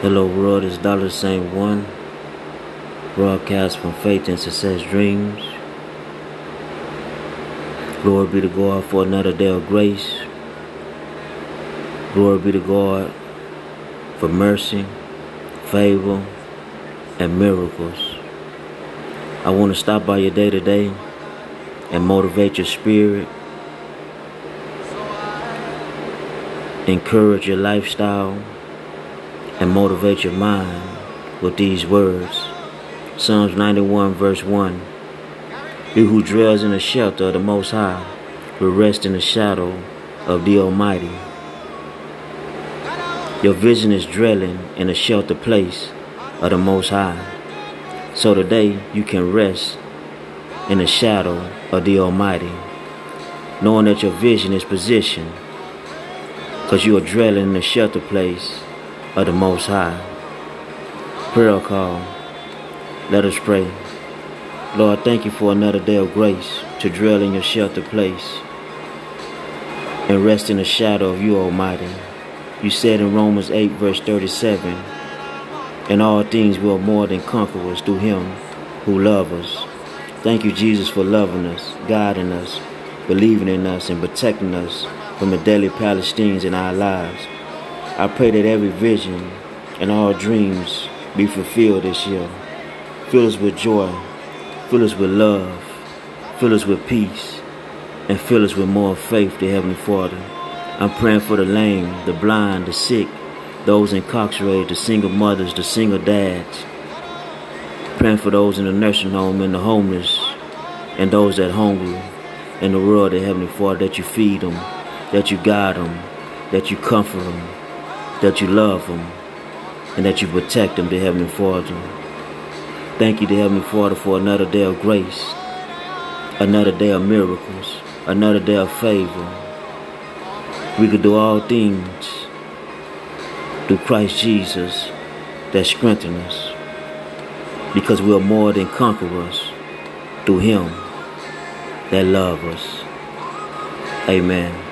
Hello world, it's Dollar Saint One. Broadcast from Faith and Success Dreams. Glory be to God for another day of grace. Glory be to God for mercy, favor, and miracles. I want to stop by your day today and motivate your spirit, encourage your lifestyle and motivate your mind with these words. Psalms 91 verse 1. He who dwells in the shelter of the Most High will rest in the shadow of the Almighty. Your vision is dwelling in a sheltered place of the Most High. So today you can rest in the shadow of the Almighty, knowing that your vision is positioned because you are dwelling in a shelter place of the Most High. Prayer call. Let us pray. Lord, thank you for another day of grace to dwell in your shelter place and rest in the shadow of you, Almighty. You said in Romans 8, verse 37, In all things we are more than conquerors through him who loves us. Thank you, Jesus, for loving us, guiding us, believing in us, and protecting us from the daily Palestinians in our lives. I pray that every vision and all dreams be fulfilled this year. Fill us with joy, fill us with love, fill us with peace, and fill us with more faith, to Heavenly Father. I'm praying for the lame, the blind, the sick, those incarcerated, the single mothers, the single dads. Praying for those in the nursing home and the homeless, and those that hungry in the world, the Heavenly Father, that you feed them, that you guide them, that you comfort them, that you love them and that you protect them, dear Heavenly Father. Thank you, dear Heavenly Father, for another day of grace, another day of miracles, another day of favor. We could do all things through Christ Jesus that strengthen us because we are more than conquerors through Him that love us. Amen.